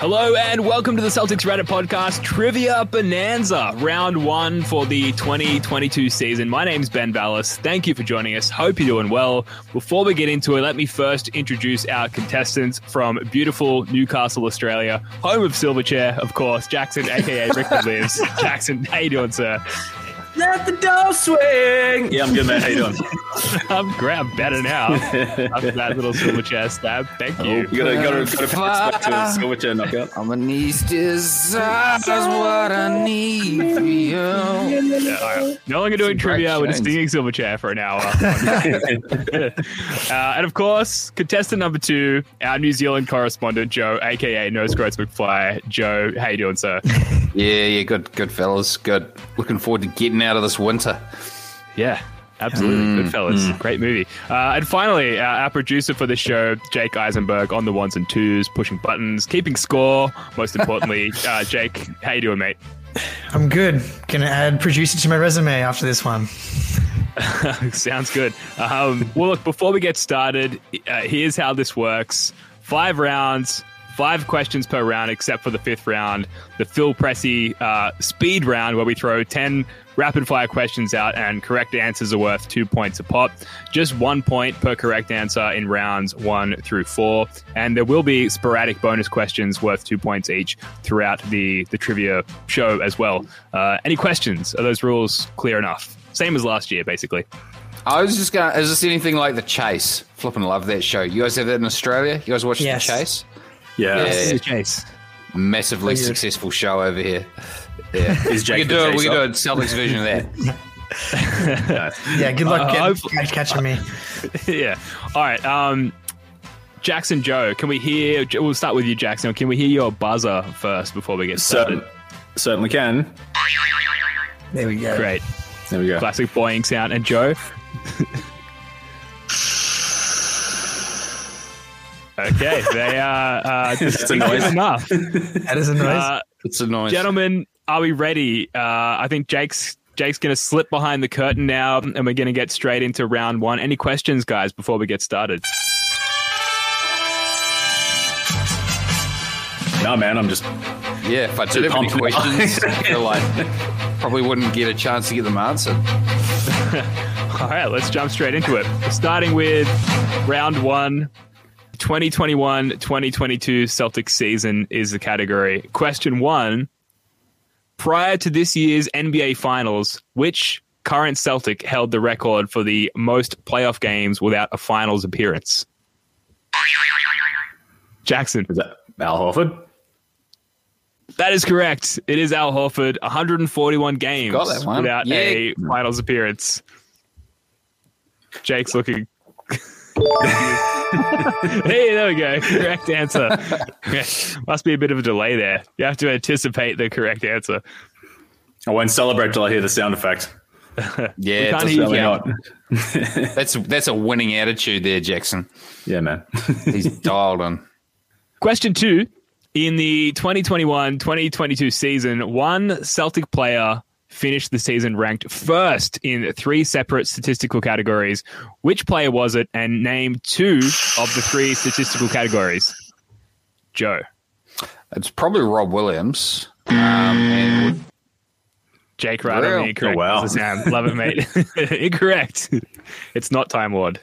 Hello and welcome to the Celtics Reddit podcast Trivia Bonanza, round one for the 2022 season. My name's Ben Ballas. Thank you for joining us. Hope you're doing well. Before we get into it, let me first introduce our contestants from beautiful Newcastle, Australia, home of Silverchair, of course, Jackson, aka Rick Lives. Jackson, how you doing, sir? Let the door swing. Yeah, I'm good, man. How you doing? I'm great. I'm better now after that little Silverchair stab. Thank you. Oh, you gotta, gotta, gotta put back to a Silverchair knockout. I'm an East desires what I need for you. Yeah, all right. No longer doing trivia. We're just singing Silverchair for an hour. uh, and of course, contestant number two, our New Zealand correspondent, Joe, aka Nose Groats McFly. Joe, how you doing, sir? Yeah, yeah, good, good fellas. Good. Looking forward to getting out of this winter. Yeah. Absolutely, mm, good fellas. Mm. Great movie. Uh, and finally, uh, our producer for the show, Jake Eisenberg, on the ones and twos, pushing buttons, keeping score. Most importantly, uh, Jake, how you doing, mate? I'm good. Gonna add producer to my resume after this one. Sounds good. Um, well, look, before we get started, uh, here's how this works: five rounds, five questions per round, except for the fifth round, the Phil Pressey uh, speed round, where we throw 10 rapid fire questions out and correct answers are worth two points a pop. Just one point per correct answer in rounds one through four. And there will be sporadic bonus questions worth two points each throughout the, the trivia show as well. Uh, any questions? Are those rules clear enough? Same as last year, basically. I was just going to, is this anything like The Chase? Flipping love that show. You guys have that in Australia? You guys watch yes. The Chase? Yeah. yeah. The Chase. Massively successful show over here. Yeah. Is Jake we can do it. We can do a Celtics version of that. yeah. Good luck uh, getting, catching me. yeah. All right. Um, Jackson Joe, can we hear? We'll start with you, Jackson. Can we hear your buzzer first before we get started? certainly can. There we go. Great. There we go. Classic boing sound. And Joe. Okay, they are. Uh, That's a noise. enough. That is a noise. Uh, it's a noise. Gentlemen, are we ready? Uh, I think Jake's Jake's going to slip behind the curtain now, and we're going to get straight into round one. Any questions, guys, before we get started? No, man, I'm just. Yeah, if I did have any questions, I feel like probably wouldn't get a chance to get them answered. All right, let's jump straight into it. Starting with round one. 2021 2022 Celtics season is the category. Question one Prior to this year's NBA Finals, which current Celtic held the record for the most playoff games without a finals appearance? Jackson. Is that Al Horford? That is correct. It is Al Horford. 141 games without yeah. a finals appearance. Jake's looking hey, there we go. Correct answer. Must be a bit of a delay there. You have to anticipate the correct answer. I won't celebrate till I hear the sound effect. yeah, not. that's that's a winning attitude there, Jackson. Yeah, man. He's dialed on. Question two. In the 2021 2022 season, one Celtic player finished the season ranked first in three separate statistical categories. Which player was it? And name two of the three statistical categories. Joe. It's probably Rob Williams. Um, and Jake right on. Incorrect. Oh, wow. Sam. Love it, mate. Incorrect. It's not Time Lord.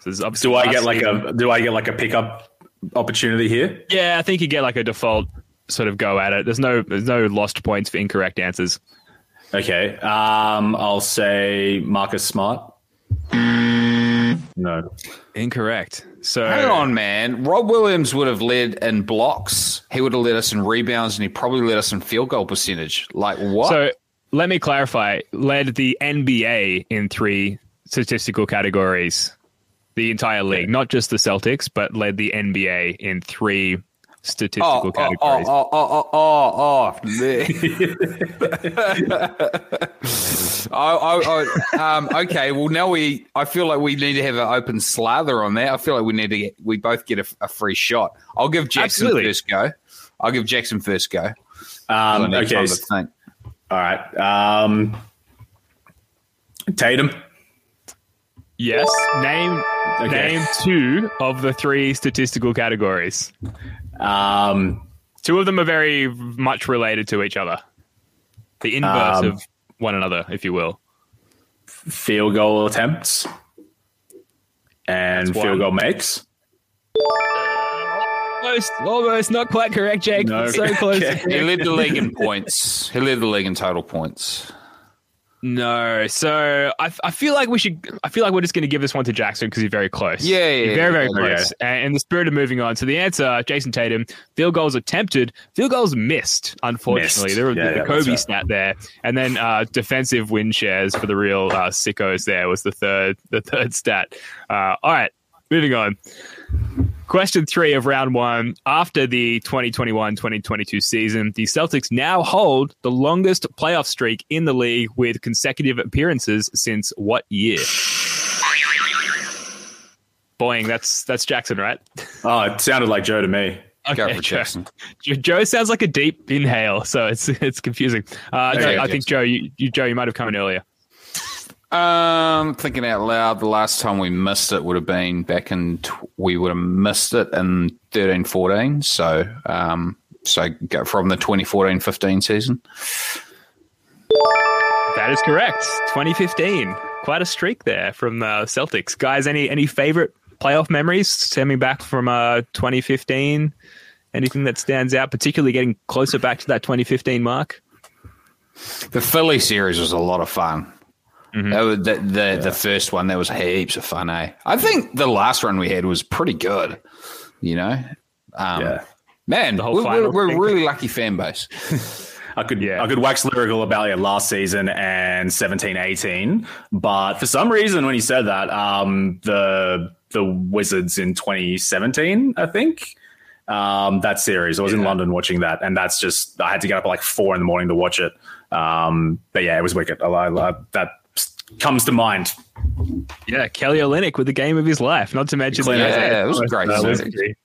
So do I get like a do I get like a pickup opportunity here? Yeah, I think you get like a default sort of go at it. There's no there's no lost points for incorrect answers. Okay. Um, I'll say Marcus Smart. No. Incorrect. So hang on, man. Rob Williams would have led in blocks. He would have led us in rebounds, and he probably led us in field goal percentage. Like what? So let me clarify. Led the NBA in three statistical categories. the entire league, not just the Celtics, but led the NBA in three statistical oh, categories. Oh, oh, oh, oh, oh, oh, oh, oh, um, okay. Well, now we. I feel like we need to have an open slather on that. I feel like we need to get. We both get a, a free shot. I'll give Jackson Absolutely. first go. I'll give Jackson first go. Um, okay. time to think. All right. Um, Tatum. Yes. Name Okay. name two of the three statistical categories. Um, Two of them are very much related to each other. The inverse Um, of one another, if you will. field goal attempts and That's field one. goal makes. Almost, almost, not quite correct, Jake. No. So close. He led the league in points. He led the league in total points. No, so I, I feel like we should. I feel like we're just going to give this one to Jackson because he's very close. Yeah, yeah, yeah, very, very yeah. close. And in the spirit of moving on, so the answer: Jayson Tatum. Field goals attempted, field goals missed. Unfortunately, Missed. there was the Kobe right. stat there, and then uh, defensive win shares for the real uh, sickos. There was the third, the third stat. Uh, all right, moving on. Question three of round one. After the 2021 2022 season, the Celtics now hold the longest playoff streak in the league with consecutive appearances since what year? Boing, that's that's Jackson, right? Oh, it sounded like Joe to me. Go Okay, for Joe. Jackson. Jo- Joe sounds like a deep inhale, so it's it's confusing. Uh, Okay, I think Joe, you, you Joe, you might have come in earlier. Um, thinking out loud, the last time we missed it would have been back in. T- we would have missed it in 13 14. So, um, so go from the 2014 15 season. That is correct. 2015, quite a streak there from the Celtics. Guys, any any favorite playoff memories stemming back from uh 2015? Anything that stands out, particularly getting closer back to that 2015 mark? The Philly series was a lot of fun. That was the the, the first one that was heaps of fun. Eh? I think the last one we had was pretty good. You know, um, Yeah. man, whole we're, we're, we're a really lucky fan base. I could Yeah. I could wax lyrical about it last season and 17 18, but for some reason when he said that, um, the the Wizards in 2017, I think, um, that series. I was in London watching that, and that's just I had to get up at like four in the morning to watch it. Um, but yeah, it was wicked. I, I, I- that comes to mind. Yeah, Kelly Olynyk with the game of his life. Not to mention, Clean the- out. Yeah, it was great series. Wizardry.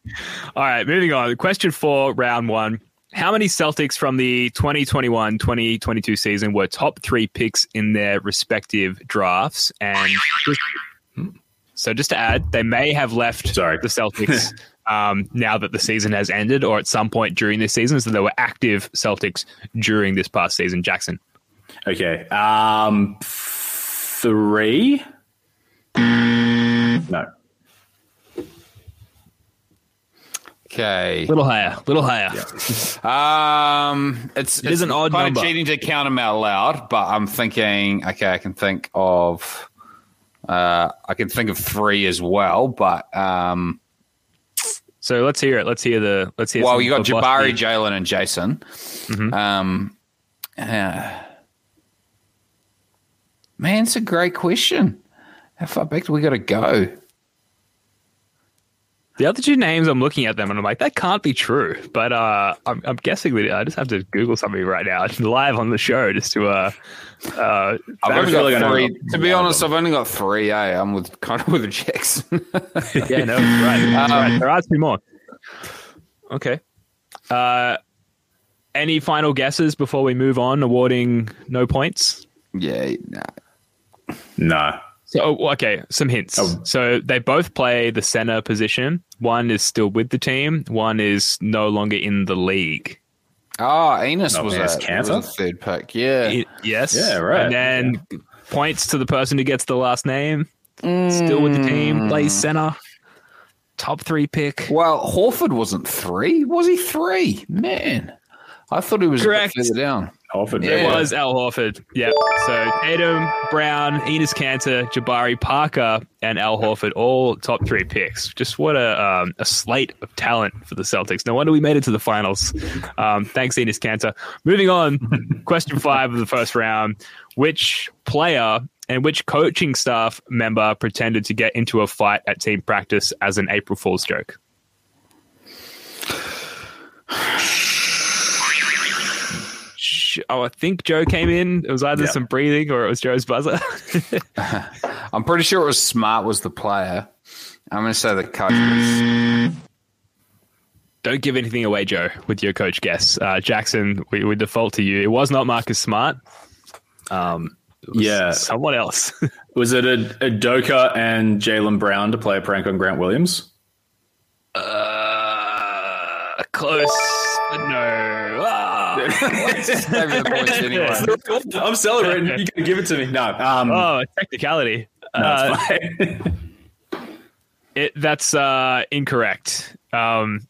All right, moving on. Question four, round one. How many Celtics from the 2021 2022 season were top three picks in their respective drafts? And just, so, just to add, they may have left Sorry. the Celtics um, now that the season has ended, or at some point during this season. So, they were active Celtics during this past season. Jackson. Okay, um, three. No, Okay. A little higher, a little higher. Um, it's, It it's is an odd kind number. of cheating to count them out loud, but I'm thinking, okay, I can think of, uh, I can think of three as well, but um, So let's hear it. Let's hear the. Let's hear. well, you got. Jabari, Jaylen, and Jason. Mm-hmm. Um, uh, man, it's a great question. How far back do we got to go? The other two names, I'm looking at them and I'm like, that can't be true. But uh, I'm, I'm guessing that I just have to Google something right now, live on the show, just to. Uh, uh, I've only feel like I got know three. To be lot of honest, I've only got three. Eh? I'm with kind of with the Jackson. yeah, no, right, Um, right. There are two more. Okay. Uh, any final guesses before we move on? Awarding no points. yeah, nah. No. So, oh, okay, some hints. Oh. So they both play the center position. One is still with the team. One is no longer in the league. Ah, oh, Enes was, a, was a third pick. Yeah. I- yes. Yeah, right. And then points to the person who gets the last name. Still with the team. Mm. Plays center. Top three pick. Well, Horford wasn't three. Was he three? Man, I thought he was Correct. a bit further down. Horford, It was Al Horford. Yeah. So Tatum, Brown, Enes Kanter, Jabari Parker, and Al Horford, all top three picks. Just what a um, a slate of talent for the Celtics. No wonder we made it to the finals. Um, thanks, Enes Kanter. Moving on. question five of the first round. Which player And which coaching staff member pretended to get into a fight at team practice as an April Fool's joke? Sh- Oh, I think Joe came in. It was either Yeah. some breathing or it was Joe's buzzer. I'm pretty sure it was Smart was the player. I'm going to say the coach. was- Don't give anything away, Joe, with your coach guess. Uh, Jackson, we, we default to you. It was not Marcus Smart. Um, it was Yeah. someone else. Was it a, Udoka and Jaylen Brown to play a prank on Grant Williams? uh, close, but no. Ah. Save the points anyway. I'm celebrating. You can give it to me. No. Um, Oh, technicality. no, Uh. It, that's uh, incorrect. Um,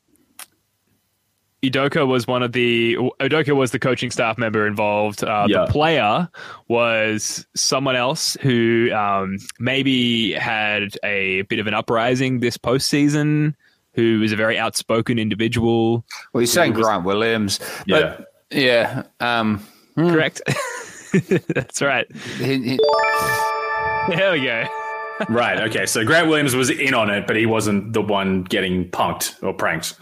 Udoka was one of the Udoka was the coaching staff member involved. Uh, Yeah. The player was someone else who um, maybe had a bit of an uprising this postseason. Who was a very outspoken individual. Well, you're saying Grant Williams. yeah. But, yeah. Um, Correct. that's right. he, he, There we go. Right. Okay. So Grant Williams was in on it, but he wasn't the one getting punked or pranked.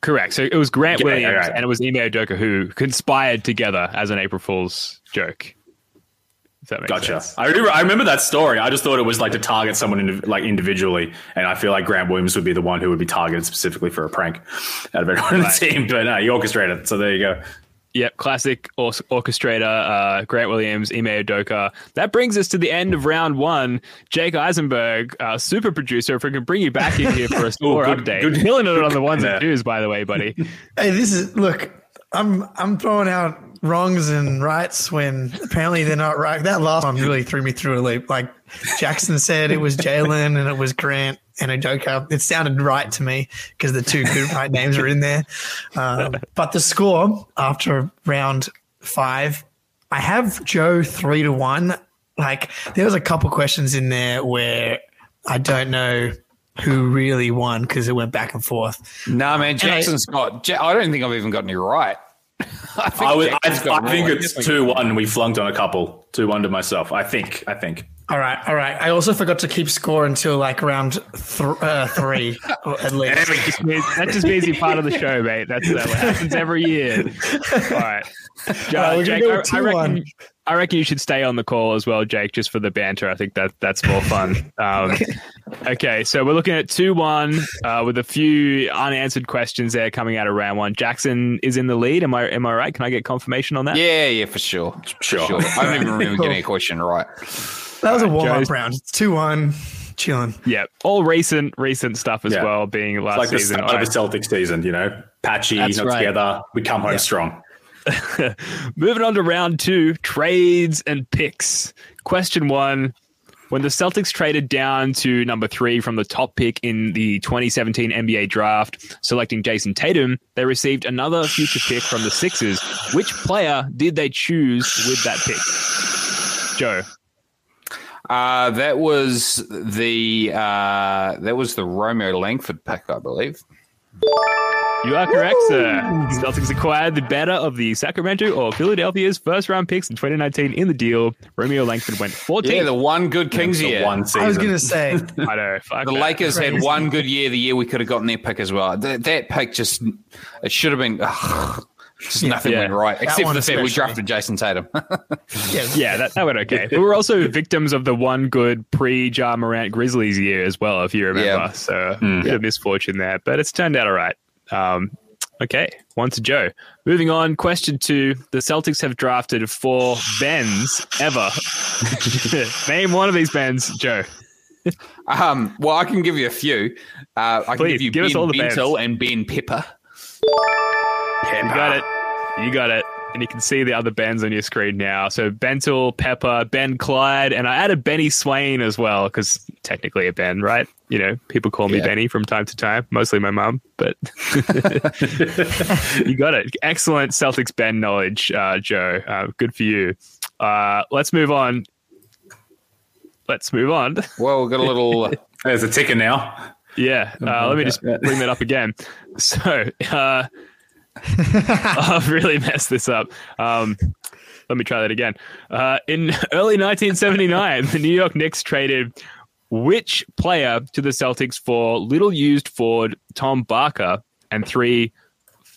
Correct. So it was Grant Yeah, Williams right. and it was Ime Udoka who conspired together as an April Fool's joke. If that makes Gotcha. sense. I remember, I remember that story. I just thought it was like to target someone indiv- like individually, and I feel like Grant Williams would be the one who would be targeted specifically for a prank out of everyone on the team. But no, he orchestrated. it. So there you go. Yep, classic or- orchestrator, uh, Grant Williams, Ime Udoka. That brings us to the end of round one. Jake Eisenberg, uh, super producer, if we can bring you back in here for a score good- update. good- Killing it on the ones Yeah. and twos, by the way, buddy. Hey, this is look. I'm I'm throwing out wrongs and rights when apparently they're not right. That last one really threw me through a loop. Like Jackson said, it was Jaylen and it was Grant and Udoka. It sounded right to me because the two good right names are in there. Um, but the score after round five, I have Joe three to one. Like there was a couple questions in there where I don't know who really won because it went back and forth. nah, man. Jackson's got. Ja- I don't think I've even gotten you right. I think, I, would, I, I think it's two one. We flunked on a couple. Two one to myself. I think. I think. All right, all right. I also forgot to keep score until like round th- uh, three, or at least. that just means you're part of the show, mate. That's uh, what happens every year. All right. All right, we're gonna Jake, go I, I reckon, 2-1. I reckon you should stay on the call as well, Jake, just for the banter. I think that that's more fun. Um, okay, so we're looking at 2 1 uh, with a few unanswered questions there coming out of round one. Jackson is in the lead. Am I, am I right? Can I get confirmation on that? Yeah, yeah, for sure. Sure. For sure. I don't even remember getting a question right. That was a warm up Joe's- round. Two one, chilling. Yeah. All recent, recent stuff as Yeah. well, being last Like the season. start of the Celtics season. You know, patchy, That's not right. together. We come home strong. Moving on to round two trades and picks. Question one When the Celtics traded down to number three from the top pick in the 2017 NBA draft, selecting Jayson Tatum, they received another future pick from the Sixers. Which player did they choose with that pick? Joe. Uh, that was the uh, that was the Romeo Langford pick, I believe. You are correct, sir. Celtics acquired the better of the Sacramento or Philadelphia's first round picks in 2019 in the deal. Romeo Langford went 14th. Yeah, the one good Kings The year. one season. I was gonna say I know. Fuck The that. Lakers had one good year. The year we could have gotten their pick as well. That, that pick just it should have been. ugh, just nothing Yeah. went right, except for the fact we drafted Jayson Tatum. yeah, Yeah, that, that went okay. we were also victims of the one good pre Ja Morant Grizzlies year as well, if you remember. Yeah. So a bit of misfortune there, but it's turned out all right. Um, okay, one to Joe. Moving on, question two. The Celtics have drafted four Bens ever. Name one of these Bens, Joe. um, well, I can give you a few. Uh, I can give you give Ben us all the Bentil and Ben Pepper. You got it. You got it. And you can see the other Bens on your screen now. So Bentil, Pepper, Ben Clyde, and I added Benny Swain as well because technically a Ben, right? You know, people call me Yeah. Benny from time to time, mostly my mum, but you got it. Excellent Celtics Ben knowledge, uh, Joe. Uh, good for you. Uh, let's move on. Let's move on. Well, we've got a little. There's a ticker now. Yeah, uh, let me just bring that up again. So, uh, I've really messed this up. Um, Let me try that again. Uh, in early 1979, the New York Knicks traded which player to the Celtics for little used forward Tom Barker and three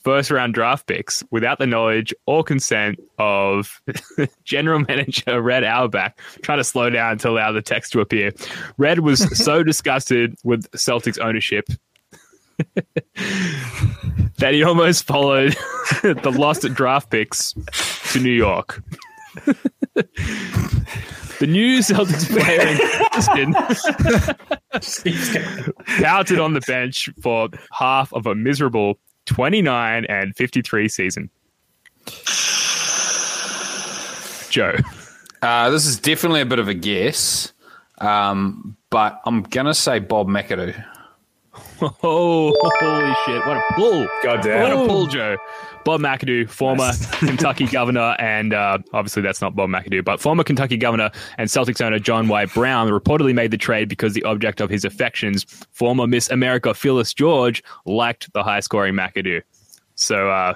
first round draft picks without the knowledge or consent of general manager Red Auerbach. trying to slow down to allow the text to appear. Red was so disgusted with Celtics ownership that he almost followed the lost draft picks to New York. the new Celtics player in Boston pouted on the bench for half of a miserable 29 and 53 season. Joe. Uh, this is definitely a bit of a guess, um, but I'm going to say Bob McAdoo. Oh, holy shit. What a pull. God damn. What a pull, Joe. Bob McAdoo, former Kentucky governor, and uh, obviously that's not Bob McAdoo, but former Kentucky governor and Celtics owner John Y. Brown reportedly made the trade because the object of his affections, former Miss America Phyllis George, liked the high scoring McAdoo. So uh,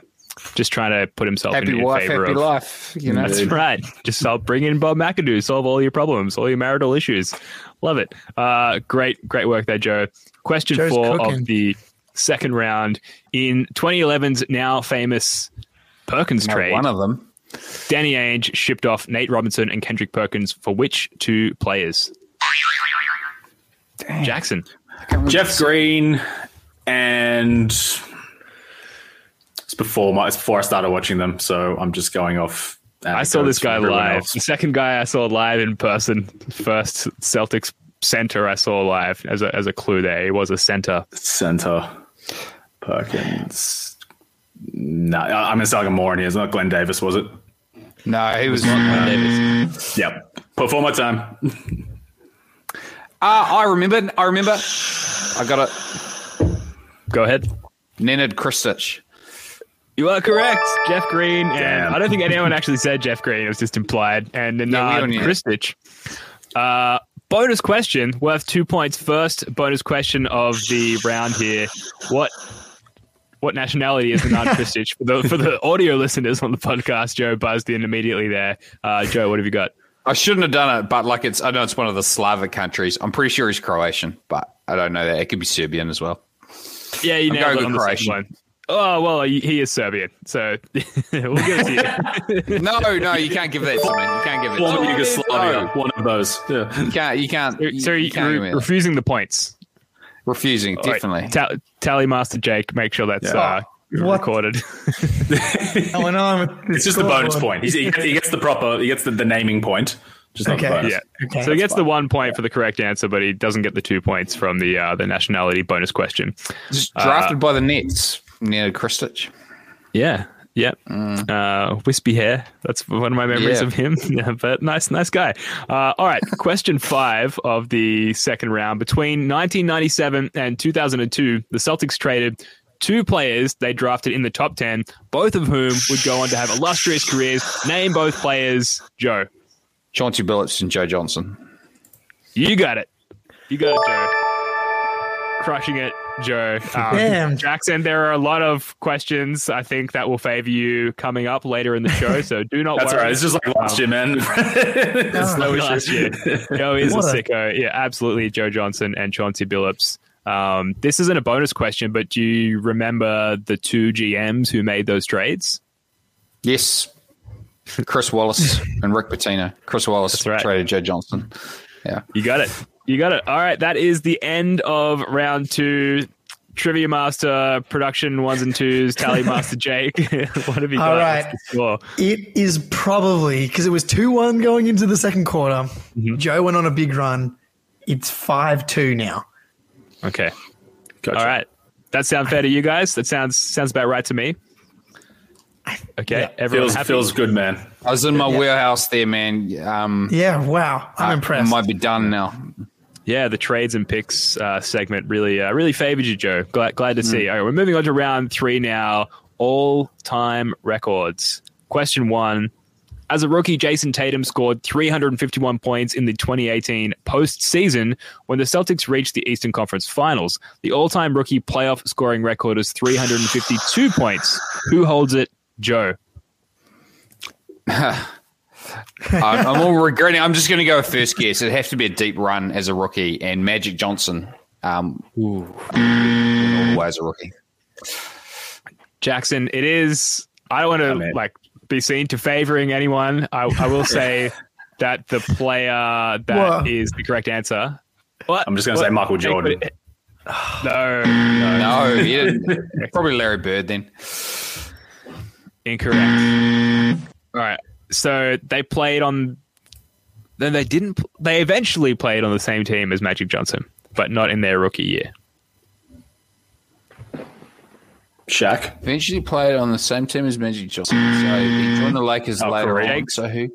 just trying to put himself Happy in wife, favor happy of. life. You know, That's right. Just I'll bring in Bob McAdoo, solve all your problems, all your marital issues. Love it. Uh, great, great work there, Joe. Question Joe's four cooking. of the second round in 2011's now famous Perkins Not trade. one of them. Danny Ainge shipped off Nate Robinson and Kendrick Perkins for which two players? Jackson. Jeff Green and it's before my it's before I started watching them, so I'm just going off. I saw this guy live. else. The second guy I saw live in person, first Celtics center I saw live as a as a clue there. He was a center. Center Perkins. No, I- I'm gonna say like more in here. It's not Glen Davis, was it? No, he was not Glen Davis. Yep. Put my time. Uh, I remember. I remember. I got it. Go ahead. Nenad Krstić. You are correct, Jeff Green, and Damn. I don't think anyone actually said Jeff Green. It was just implied. And Yeah, Nenad all. Krstić. Uh, bonus question worth two points. First bonus question of the round here. What what nationality is Nenad Krstić? For the for the audio listeners on the podcast, Joe buzzed in immediately there. Uh, Joe, what have you got? I shouldn't have done it, but like it's. I know it's one of the Slavic countries. I'm pretty sure he's Croatian, but I don't know that. It could be Serbian as well. Yeah, you I'm going with Croatian. One. Oh well, he he is Serbian, so we'll give it to you. No, no, you can't give that to me. You can't give it to Former me. Yugoslavia. No. One of those. Yeah. You can't. You can't. You, so you you, can't are give me that. refusing the points. refusing. All right, Definitely. Ta- tally master Jake, make sure that's Yeah. uh, What? recorded. going on with It's just the bonus scoreboard? point. He's, he, gets, the proper. He gets the, the naming point. Just not the Okay. bonus. yeah. Okay, so he that's gets the one point for the correct answer, but he doesn't get the two points from the uh, the nationality bonus question. Just drafted by the Nets. Nenad Krstić. Yeah. Yep. Uh, wispy hair. That's one of my memories Yeah. of him. Yeah, but nice, nice guy. Uh, all right. Question five of the second round. Between 1997 and 2002, the Celtics traded two players they drafted in the top 10, both of whom would go on to have illustrious careers. Name both players, Joe. Chauncey Billups and Joe Johnson. You got it. You got it, Joe. Crushing it, Joe. Um, Damn. Jackson, there are a lot of questions I think that will favor you coming up later in the show, so do not That's all worry. right. It's just like last year, man. It's no last issue. year. Joe is a What a- sicko. Yeah, absolutely. Joe Johnson and Chauncey Billups. Um, this isn't a bonus question, but do you remember the two GMs who made those trades? Yes. Chris Wallace and Rick Pitino. Chris Wallace That's right. traded Joe Johnson. Yeah. You got it. You got it. All right, that is the end of round two. Trivia Master, production ones and twos, tally master Jake. what have you got? All right. What's the score? It is probably because it was 2 1 going into the second quarter. Mm-hmm. Joe went on a big run. It's 5 2 now. Okay. Gotcha. All right. That sounds fair to you guys? That sounds sounds about right to me. Okay. Yeah. Everyone Feels, happy? feels good, man. I was in my wheelhouse there, man. Um, Yeah, wow. I'm I impressed. might be done now. Yeah, the trades and picks uh, segment really uh, really favored you, Joe. Glad, glad to see. All right, we're moving on to round three now. All time records. Question one. As a rookie, Jayson Tatum scored 351 points in the 2018 postseason when the Celtics reached the Eastern Conference Finals. The all time rookie playoff scoring record is 352 points. Who holds it? Joe. I'm, I'm all regretting. I'm just going to go with first guess. It'd have to be a deep run as a rookie, and Magic Johnson. Um, ooh, all the way as a rookie. Jackson, it is. I don't want to in. like be seen to favoring anyone. I, I will say that the player that is Whoa. the correct answer. What? I'm just going to say Michael Jordan. No, no, No, yeah, probably Larry Bird then. incorrect. All right. So they played on. Then they didn't. They eventually played on the same team as Magic Johnson, but not in their rookie year. Shaq. Eventually played on the same team as Magic Johnson. So he joined the Lakers Oh, later Kareem. on. So who?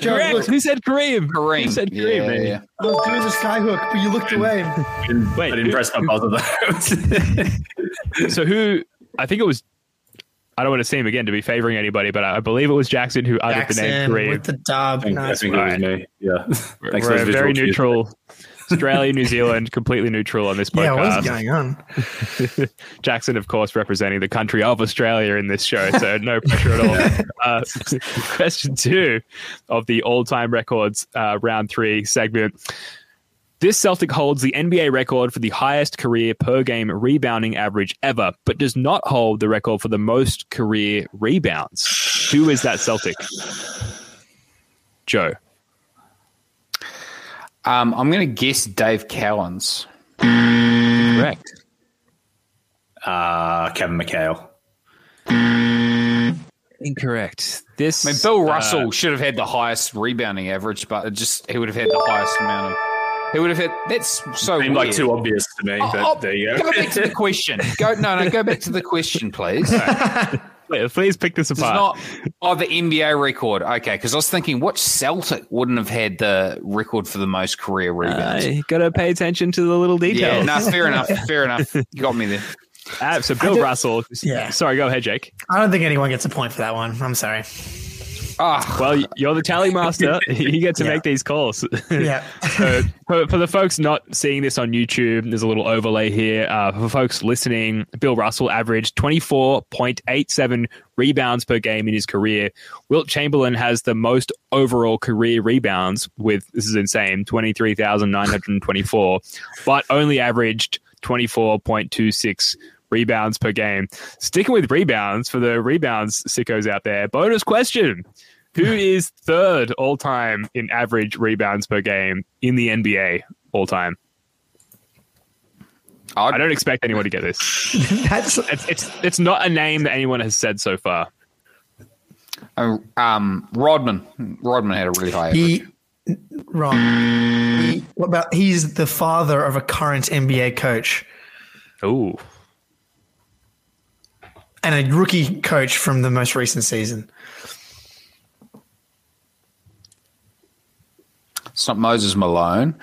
Correct. look, Who said Kareem? Kareem. Who said Yeah, Kareem? baby? yeah. I was doing the skyhook, but you looked away. Didn't, Wait, I didn't who- press my buzzer though. So who? I think it was. I don't want to seem again to be favoring anybody, but I believe it was Jackson who uttered the name Jackson Kareem. with the dub. I think, I Nice. think it was me. Yeah. Thanks We're for those very visual cues. neutral. Australia, New Zealand, completely neutral on this Yeah, podcast. what's going on? Jackson, of course, representing the country of Australia in this show, so no pressure at all. Uh, question two of the all-time records uh, round three segment. This Celtic holds the NBA record for the highest career per game rebounding average ever, but does not hold the record for the most career rebounds. Who is that Celtic? Joe. Um, I'm going to guess Dave Cowens. Correct. Uh, Kevin McHale. Incorrect. This I mean, Bill uh, Russell should have had the highest rebounding average, but it just he would have had the highest amount of. He would have had. That's so Seemed like too obvious to me, but Oh, oh, there you Go go. back to the question. Go no no. Go back to the question, please. Please, please pick this It's apart. not oh the NBA record. Okay, because I was thinking, what Celtic wouldn't have had the record for the most career rebounds? Uh, gotta pay attention to the little yeah, details. no, fair enough. Fair enough. You got me there. Uh, so Bill Russell. Yeah. Sorry, go ahead, Jake. I don't think anyone gets a point for that one. I'm sorry. Ah, Well, you're the tally master. you get to Yeah. make these calls. Yeah. So for, for the folks not seeing this on YouTube, there's a little overlay here. Uh, for folks listening, Bill Russell averaged 24.87 rebounds per game in his career. Wilt Chamberlain has the most overall career rebounds with, this is insane, 23,924, but only averaged 24.26 rebounds per game. Sticking with rebounds for the rebounds sickos out there, bonus question. Who is third all time in average rebounds per game in the NBA all time? I I'd, don't expect anyone to get this. That's It's it's it's not a name that anyone has said so far. um, Rodman. Rodman had a really high average. he wrong. He, what about he's the father of a current NBA coach Ooh. and a rookie coach from the most recent season. It's not Moses Malone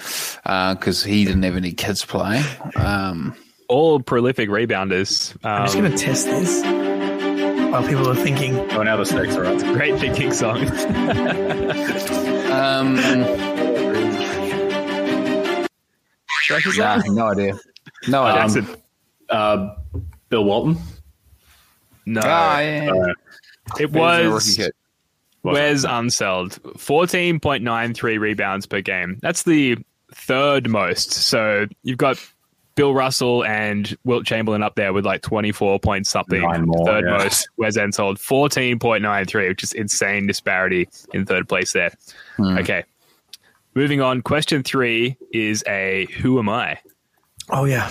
because he didn't have any kids play. Um, All prolific rebounders. I'm just Um, gonna test this while people are thinking. Oh, now the stakes are up. great thinking song. um, nah, no idea. No idea. Jackson. Uh, Bill Walton. No. Ah, yeah. Uh, it He was a was rookie kid. Wes Unseld. 14.93 rebounds per game. That's the third most. So you've got Bill Russell and Wilt Chamberlain up there with like 24 point something. Nine more, third yeah. most. Wes Unseld 14.93, which is insane disparity in third place there. Hmm. Okay. Moving on. Question three is a Who am I? Oh yeah,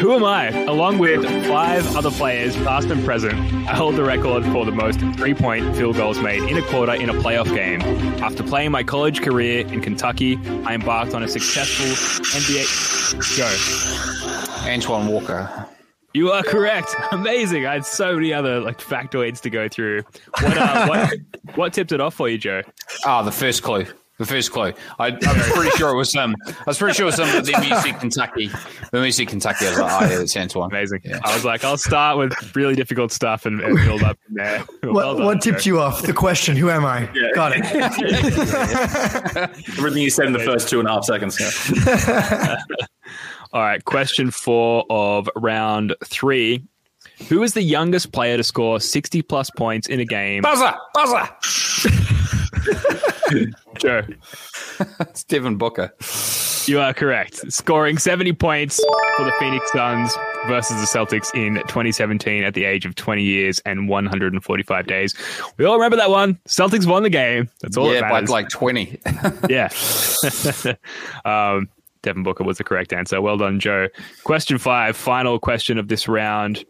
Who am I? Along with five other players, past and present, I hold the record for the most three point field goals made in a quarter in a playoff game. After playing my college career in Kentucky, I embarked on a successful NBA. Go. Antoine Walker. You are correct. Amazing. I had so many other like factoids to go through. What uh, what what tipped it off for you, Joe? Ah, the first clue. The first clue. I, I was pretty sure it was um. I was pretty sure it was some. Then when you Kentucky, when you said Kentucky, I was like, oh yeah, it's Antoine. Amazing. Yeah. I was like, I'll start with really difficult stuff and, and build up from there. what, Well done, what tipped you off? The question. Who am I? Yeah. Got it. everything you said in the first two and a half seconds. Yeah. All right, question four of round three. Who is the youngest player to score 60 plus points in a game? Buzzer, buzzer. Joe, It's Devin Booker. you are correct. Scoring 70 points for the Phoenix Suns versus the Celtics in 2017 at the age of 20 years and 145 days. We all remember that one. Celtics won the game. That's all yeah, that by matters. like twenty. Yeah. um, Devin Booker was the correct answer. Well done, Joe. Question five, final question of this round.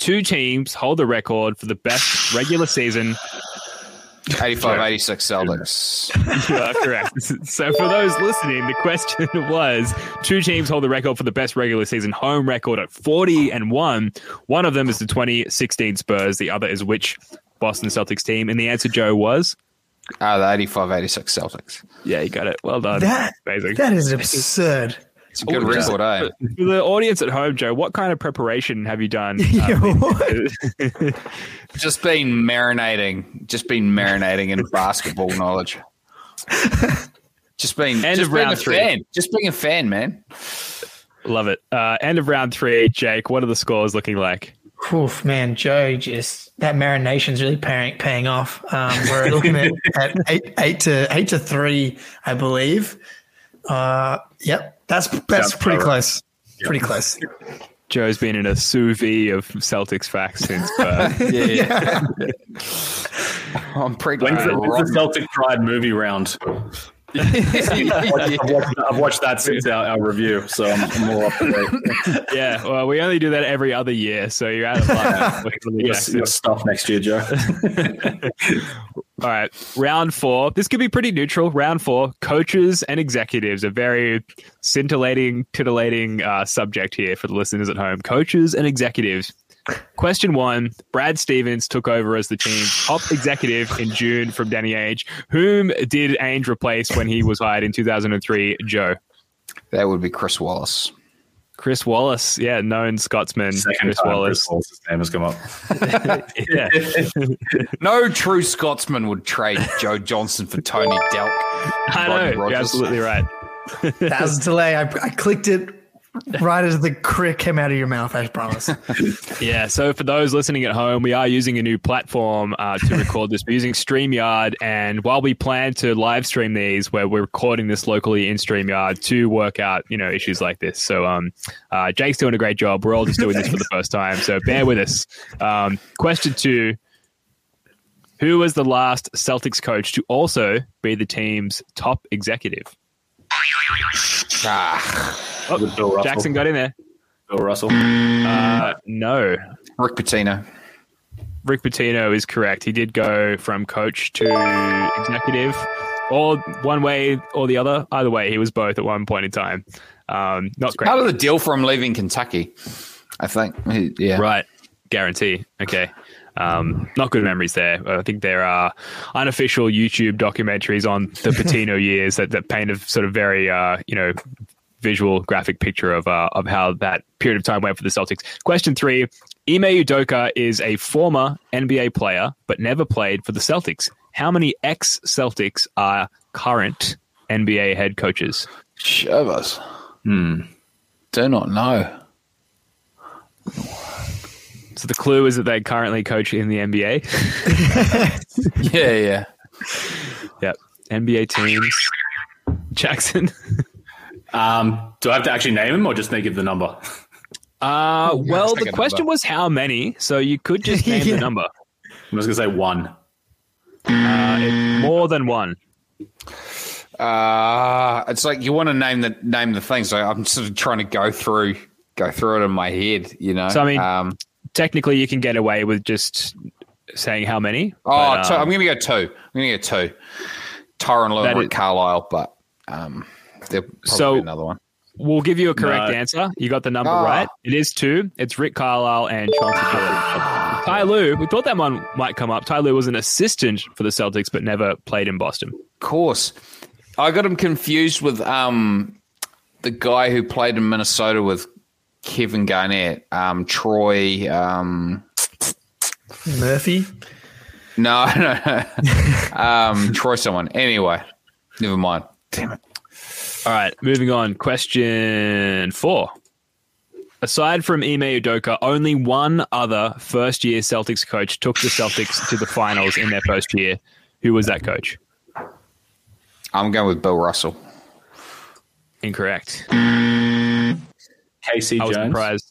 Two teams hold the record for the best regular season 85, 86 Celtics. You are correct. So, for those listening, the question was: two teams hold the record for the best regular season home record at forty and one. One of them is the 2016 Spurs. The other is which Boston Celtics team? And the answer, Joe, was Ah, the 85, 86 Celtics. yeah, you got it. Well done. That Amazing. that is absurd. It's a good Oh, record, eh? For the audience at home, Joe, what kind of preparation have you done? Um. Just been marinating, just been marinating in basketball knowledge. Just been, End just of being round a three. fan, just being a fan, man. Love it. Uh, end of round three, Jake. What are the scores looking like? Oof, man, Joe, just that marination's really paying paying off. Um, we're looking at, at eight, eight to eight to three, I believe. Uh, yep, that's that's Sounds pretty about right. close. Pretty close. Joe's been in a sous vide of Celtics facts since birth. Yeah, I'm pretty. When's the, when's the Celtic Pride movie round? I've, watched, I've watched that since our, our review, so I'm, I'm more up to date. yeah, well, we only do that every other year, so you're out of luck. Your, your stuff next year, Joe. All right, round four. This could be pretty neutral. Round four, coaches and executives, a very scintillating, titillating uh, subject here for the listeners at home. Coaches and executives. Question one Brad Stevens took over as the team's top executive in June from Danny Ainge. Whom did Ainge replace when he was hired in 2003? Joe. That would be Chris Wallace. Chris Wallace, yeah, known Scotsman. Second Chris time Wallace. Chris Wallace's name has come up. Yeah, No true Scotsman would trade Joe Johnson for Tony Delk. I Rodney know. You're absolutely right. That was a delay. I, I clicked it right as the crick came out of your mouth. I promise. Yeah, so for those listening at home, we are using a new platform uh, to record this. We're using StreamYard, and while we plan to live stream these, where we're recording this locally in StreamYard to work out, you know, issues like this. So, um, uh, Jake's doing a great job. We're all just doing this for the first time, so bear with us. Um, question two: Who was the last Celtics coach to also be the team's top executive? Ah, Oh, With Bill Russell. Jackson got in there. Bill Russell. Uh, no. Rick Pitino. Rick Pitino is correct. He did go from coach to executive, or one way or the other. Either way, he was both at one point in time. Um, not great. Part of the deal from leaving Kentucky, I think. Yeah. Right. Guarantee. Okay. Um, not good memories there. I think there are unofficial YouTube documentaries on the Pitino years that, that paint a sort of very, uh, you know, visual graphic picture of uh, of how that period of time went for the Celtics. Question three: Ime Udoka is a former NBA player, but never played for the Celtics. How many ex Celtics are current NBA head coaches? Shivers. Hmm. Do not know. So the clue is that they currently coach in the NBA. Yeah, yeah. yep, NBA teams. Jackson. Um, do I have to actually name him or just give the number? Uh, well, the question number. was how many, so you could just name Yeah. the number. I'm just gonna say one. Uh, it- more than one. Uh, it's like you want to name the name the thing. So I'm sort of trying to go through go through it in my head. You know. So, I mean, um, Technically, you can get away with just saying how many. oh, but, two, um, I'm going to go two. I'm going to go two. Tyronn Lue That and is- Carlisle, but um, there'll probably So- be another one. we'll give you a correct No. answer. You got the number Ah. right. It is two. It's Rick Carlisle and Chauncey Billups. Ty Lue, we thought that one might come up. Ty Lue was an assistant for the Celtics, but never played in Boston. Of course, I got him confused with um the guy who played in Minnesota with Kevin Garnett, um, Troy. Um, Murphy. no, no, no. um, Troy. Someone. Anyway, never mind. Damn it. All right, moving on. Question four. Aside from Ime Udoka, only one other first year Celtics coach took the Celtics to the finals in their first year. Who was that coach? I'm going with Bill Russell. Incorrect. K.C. I was Jones. surprised.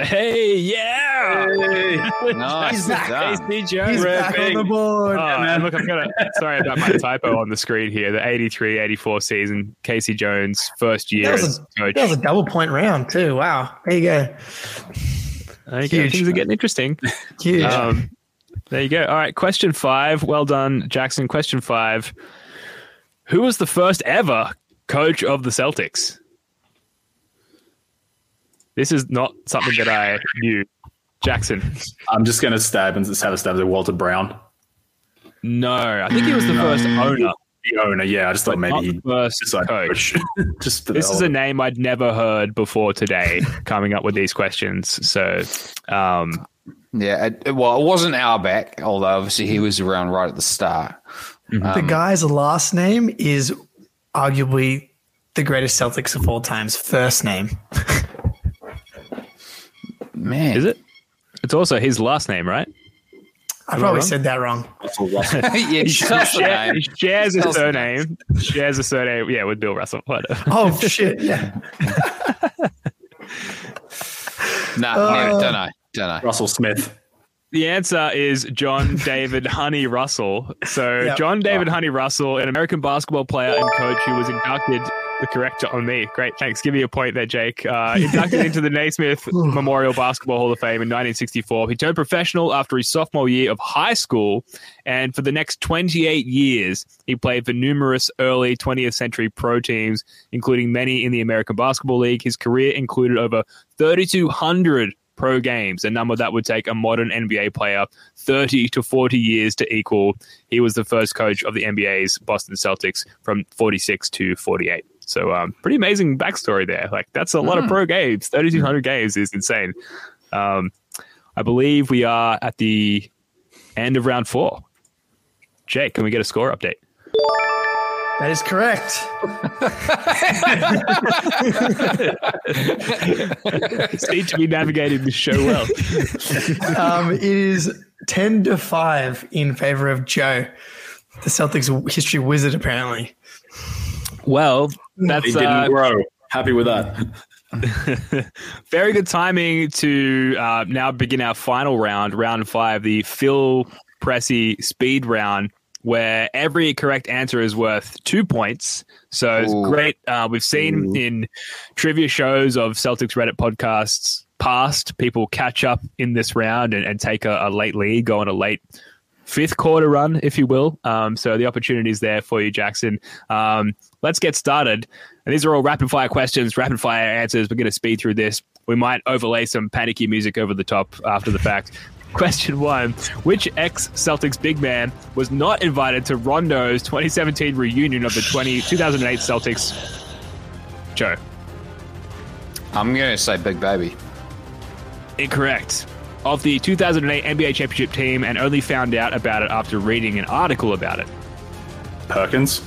Hey, yeah! Nice. He's back. K.C. Jones. He's back on the board. Oh, and look, I've got a sorry about my typo on the screen here. The 83 84 season, K.C. Jones, first year That was as a- coach. That was a double point round too. Wow. There you go. There you go. huge. Things are getting interesting. Huge. Um, there you go. All right, question five. Well done, Jackson. Question five. Who was the first ever coach of the Celtics? This is not something that I knew. Jackson. I'm just going to stab and just have a stab at Walter Brown, No, I think he was the first mm. owner, the owner. Yeah, I just thought maybe he first decided coach. coach. just for the This is a name I'd never heard before today, coming up with these questions. So, um, Yeah, it, well, it wasn't Auerbach, although obviously he was around right at the start. Mm-hmm. the um, guy's last name is arguably the greatest Celtics of all time's first name. Man, is it? It's also his last name, right? I probably wrong? said that wrong. Russell Russell. yeah, tell us the name. he shares a Tells the surname. Shares a surname. Yeah, with Bill Russell. Whatever. Oh shit! Yeah. No, no, don't know, don't know. Uh, Russell Smith. The answer is John David Honey Russell. So, Yep. John David Honey Russell, an American basketball player and coach who was inducted, the correct on me. Great. Thanks. Give me a point there, Jake. Uh, inducted into the Naismith Memorial Basketball Hall of Fame in 1964. He turned professional after his sophomore year of high school. And for the next 28 years, he played for numerous early 20th century pro teams, including many in the American Basketball League. His career included over 3,200 pro games, a number that would take a modern NBA player 30 to 40 years to equal. He was the first coach of the NBA's Boston Celtics from 46 to 48. So, um, pretty amazing backstory there. Like, that's a lot of pro games. 3,200 games is insane. Um, I believe we are at the end of round four. Jake, can we get a score update? That is correct. Seem to be navigating this show well. Um, it is ten to five in favor of Joe, the Celtics history wizard. Apparently, Well, He that's didn't uh, grow. Happy with that. very good timing to uh, now begin our final round, round five, the Phil Pressey speed round, where every correct answer is worth two points. So it's great. Uh, we've seen in trivia shows of Celtics Reddit podcasts past, people catch up in this round and, and take a, a late lead, go on a late fifth quarter run, if you will. Um, so the opportunity is there for you, Jackson. Um, let's get started. And these are all rapid fire questions, rapid fire answers. We're going to speed through this. We might overlay some panicky music over the top after the fact. Question one Which ex Celtics big man was not invited to Rondo's 2017 reunion of the 20, 2008 Celtics? Joe. I'm going to say Big Baby. Incorrect. Of the 2008 NBA championship team and only found out about it after reading an article about it. Perkins.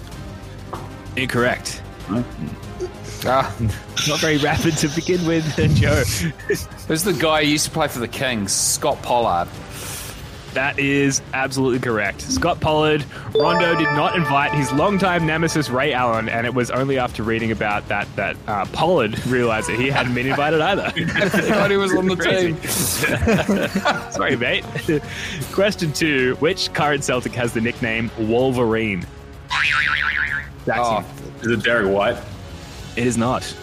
Incorrect. Hmm. Ah, Not very rapid to begin with, Joe. who's the guy who used to play for the Kings? Scott Pollard. That is absolutely correct. Scott Pollard, Rondo did not invite his longtime nemesis Ray Allen, and it was only after reading about that that uh, Pollard realized that he hadn't been invited either. God, he was on the team. Sorry, mate. Question two: Which current Celtic has the nickname Wolverine? Jackson. Oh, Is it Derrick White? It is not.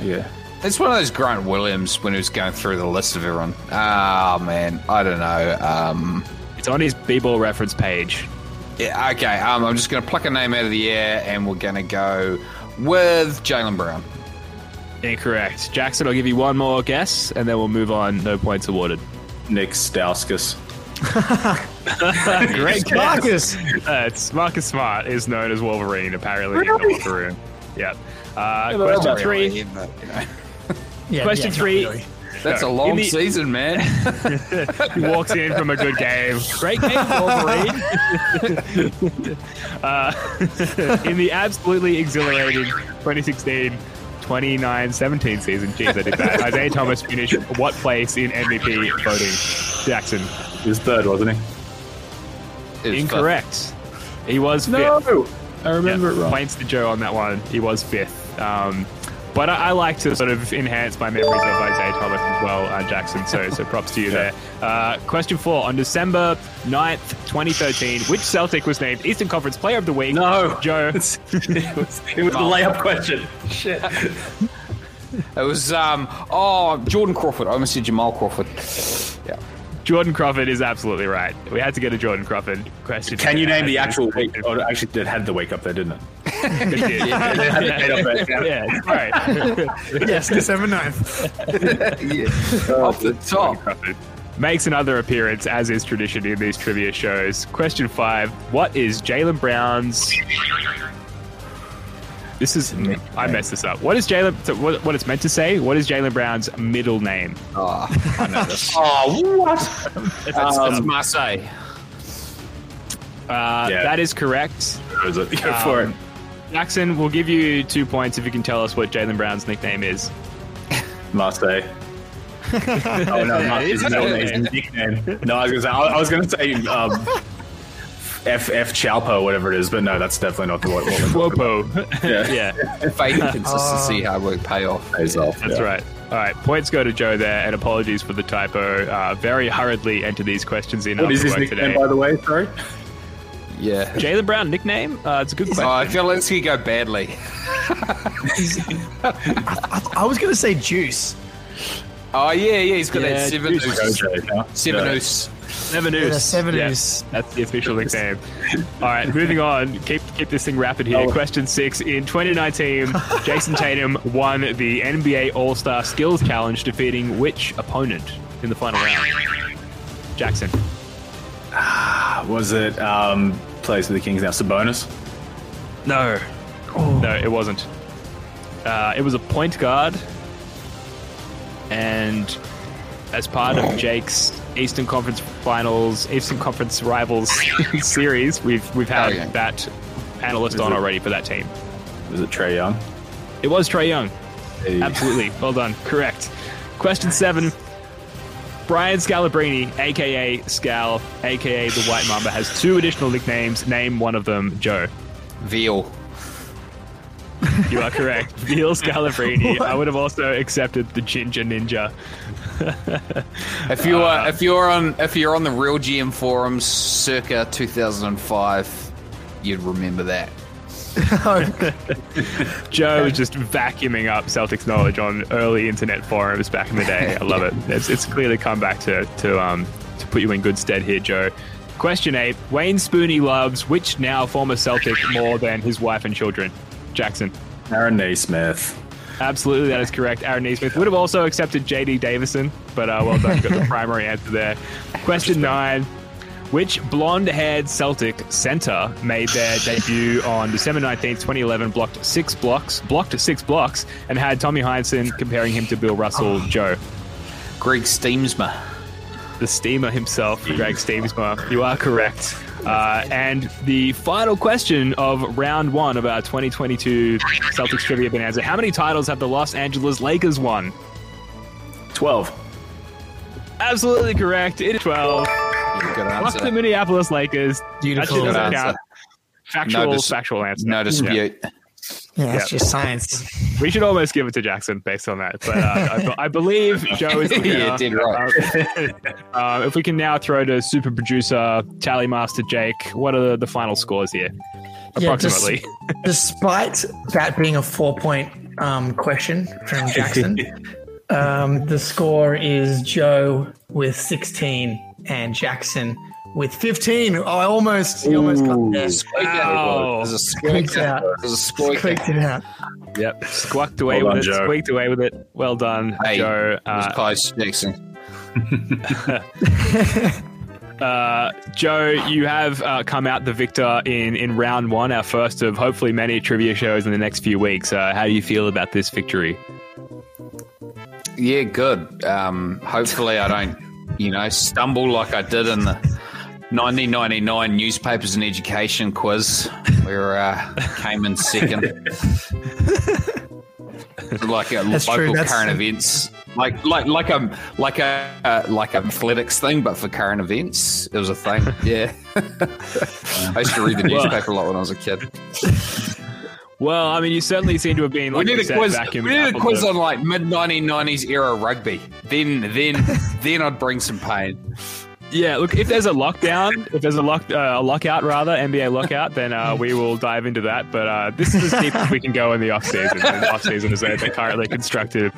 Yeah. it's one of those Grant Williams when he was going through the list of everyone. Ah, man, I don't know. Um, It's on his b-ball reference page. yeah, okay, um, I'm just going to pluck a name out of the air, and we're going to go with Jaylen Brown. Incorrect. Jackson, I'll give you one more guess, and then we'll move on. No points awarded. Nick Stauskas. Great guess. Marcus. Uh, it's Marcus Smart is known as Wolverine, apparently, in the locker room. Yeah. Uh, question three. Yeah, Question yeah, not thrh really. That's a No, in long the- season, man. He walks in from a good game. Great game, Wolverine. uh, in the absolutely exhilarating 2016 29-17 season. Jeez, I did that. Isaiah Thomas finished what place in MVP voting? Jackson. He was third, wasn't he? It's Incorrect. He was fifth. No! I remember Yeah, Points to Joe on that one. He was fifth. Um, but I, I like to sort of enhance my memories of Isaiah Thomas as well, uh, Jackson. So, so props to you there. Uh, question four. On December 9th, 2013, which Celtic was named Eastern Conference Player of the Week? No. Joe. it was, it was a layup question. Shit. It was um oh Jordan Crawford. I almost said Jamal Crawford. Yeah. Jordan Crawford is absolutely right. We had to get a Jordan Crawford question. Can you name the Yeah, actual week? Oh, actually, it had the wake up there, didn't it? It did. It had the date up. Yeah, right. Yes, December 9th. Off the top. Makes another appearance, as is tradition in these trivia shows. Question five: What is Jaylen Brown's? This is I messed this up. What is Jaylen? So what, what it's meant to say? What is Jaylen Brown's middle name? Oh, I know this. Oh, what? That's, Um, that's Marselles. Uh, Yeah. That is correct. Go for it. Jackson, we'll give you two points if you can tell us what Jaylen Brown's nickname is. Marselles. oh no, not his middle his nickname. No, I was gonna say. I I was gonna say um, F F Chalpo, whatever it is, but no, that's definitely not the what. what we're talking Wopo. about. yeah, Faith and consistency, hard work pay off. pays off. that's yeah. right. All right, points go to Joe there, and apologies for the typo. Uh, very hurriedly enter these questions in What after is his nickname, today. by the way? Sorry. Yeah. Jaylen Brown nickname? Uh, it's a good question. Oh, I feel like this go badly. He's, I, I was going to say Juice. Oh yeah, yeah, he's got Yeah, that seven juice. oos. Seven Yeah. oos. Seven Yeah, Oos. the Seven Yeah, Oos. That's the official nickname. All right, moving on. Keep keep this thing rapid here. Oh. Question six. In 2019, Jayson Tatum won the NBA All Star Skills Challenge, defeating which opponent in the final round? Jackson. Was it um, plays for the Kings now? Sabonis. No. No, it wasn't. Uh, it was a point guard, and as part of Jake's Eastern Conference Finals, Eastern Conference Rivals series, we've we've had Oh, yeah. that analyst Is on it- already for that team. Was it Trae Young? It was Trae Young. Hey. Absolutely. Well done. Correct. Question seven. Brian Scalabrine, aka Scal, aka the White Mamba, has two additional nicknames. Name one of them, Joe. Veal. You are correct. Veal Scalabrine. I would have also accepted the Ginger Ninja. If you are, uh, if you're on, if you're on the RealGM forums circa 2005, you'd remember that. Joe is just vacuuming up Celtics knowledge on early internet forums back in the day. I love it. It's, it's clearly come back to to um to put you in good stead here, Joe. Question eight: Wayne Spooney loves which now former Celtic more than his wife and children? Jackson. Aaron Nesmith. Absolutely, that is correct. Aaron Nesmith would have also accepted JD Davison, but uh, well done, you got the primary answer there. Question nine. Which blonde haired Celtic centre made their debut on December 19th, 2011, blocked six blocks, blocked six blocks, and had Tommy Heinsohn comparing him to Bill Russell, Joe? Greg Stiemsma. The steamer himself, Greg Stiemsma. You are correct. Uh, and the final question of round one of our 2022 Celtics Trivia Bonanza. How many titles have the Los Angeles Lakers won? Twelve. Absolutely correct. It is 12. Good Fuck the Minneapolis Lakers. Beautiful. That shit doesn't Good count. answer. Factual, No dis- factual answer. No dispute. Yeah, it's Yeah. just science. We should almost give it to Jackson based on that. But uh, I, I believe Joe is the winner. Yeah, dead right. Uh, uh, if we can now throw to super producer, tally master Jake, what are the, the final scores here? Yeah, just- Approximately. Despite that being a four point um, question from Jackson, um, the score is Joe with 16 and Jackson with 15. Oh, I almost, he almost got there. Wow. There's a Squeaked squeak. out. There's a squeak. Squeaked it out. Yep. Squawked away Well with done, it. Joe. Squeaked away with it. Well done, Hey, Joe. it was Uh, close, Jackson. Uh, Joe, you have uh, come out the victor in, in round one, our first of hopefully many trivia shows in the next few weeks. Uh, how do you feel about this victory? Yeah, good. Um, hopefully, I don't, you know, stumble like I did in the 1999 newspapers and education quiz, where uh, came in second. like a That's true, local that's- current events, like like like a like a uh, like a athletics thing, but for current events, it was a thing. Yeah, I used to read the newspaper a lot when I was a kid. Well, I mean, you certainly seem to have been We like need you a quiz. We need a quiz of- on like mid 1990s era rugby. Then then then I'd bring some pain. Yeah, look, if there's a lockdown, if there's a lock, uh, a lockout rather, NBA lockout, then uh, we will dive into that. But uh, this is as deep as we can go in the off season. The off season is they're currently constructed.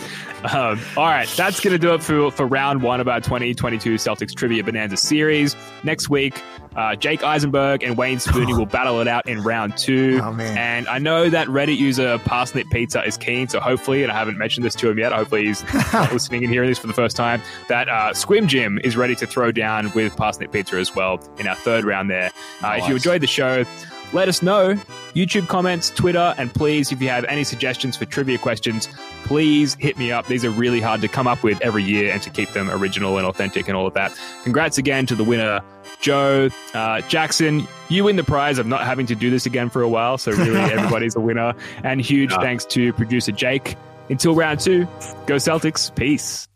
Um, all right, that's going to do it for for round one of our 2022 Celtics Trivia Bonanza series. Next week, uh, Jake Eisenberg and Wayne Spoonie will battle it out in round two. Oh. And I know that Reddit user Parsnip Pizza is keen, so hopefully, and I haven't mentioned this to him yet. Hopefully, he's listening and hearing this for the first time. That uh, Squim Jim is ready to throw down with Parsnip Pizza as well in our third round there. Uh, If you enjoyed the show, let us know. YouTube comments, Twitter, and please, if you have any suggestions for trivia questions, please hit me up. These are really hard to come up with every year and to keep them original and authentic and all of that. Congrats again to the winner, Joe. Uh, Jackson, you win the prize of not having to do this again for a while. So, really, everybody's a winner. And huge Yeah. thanks to producer Jake. Until round two, go Celtics. Peace.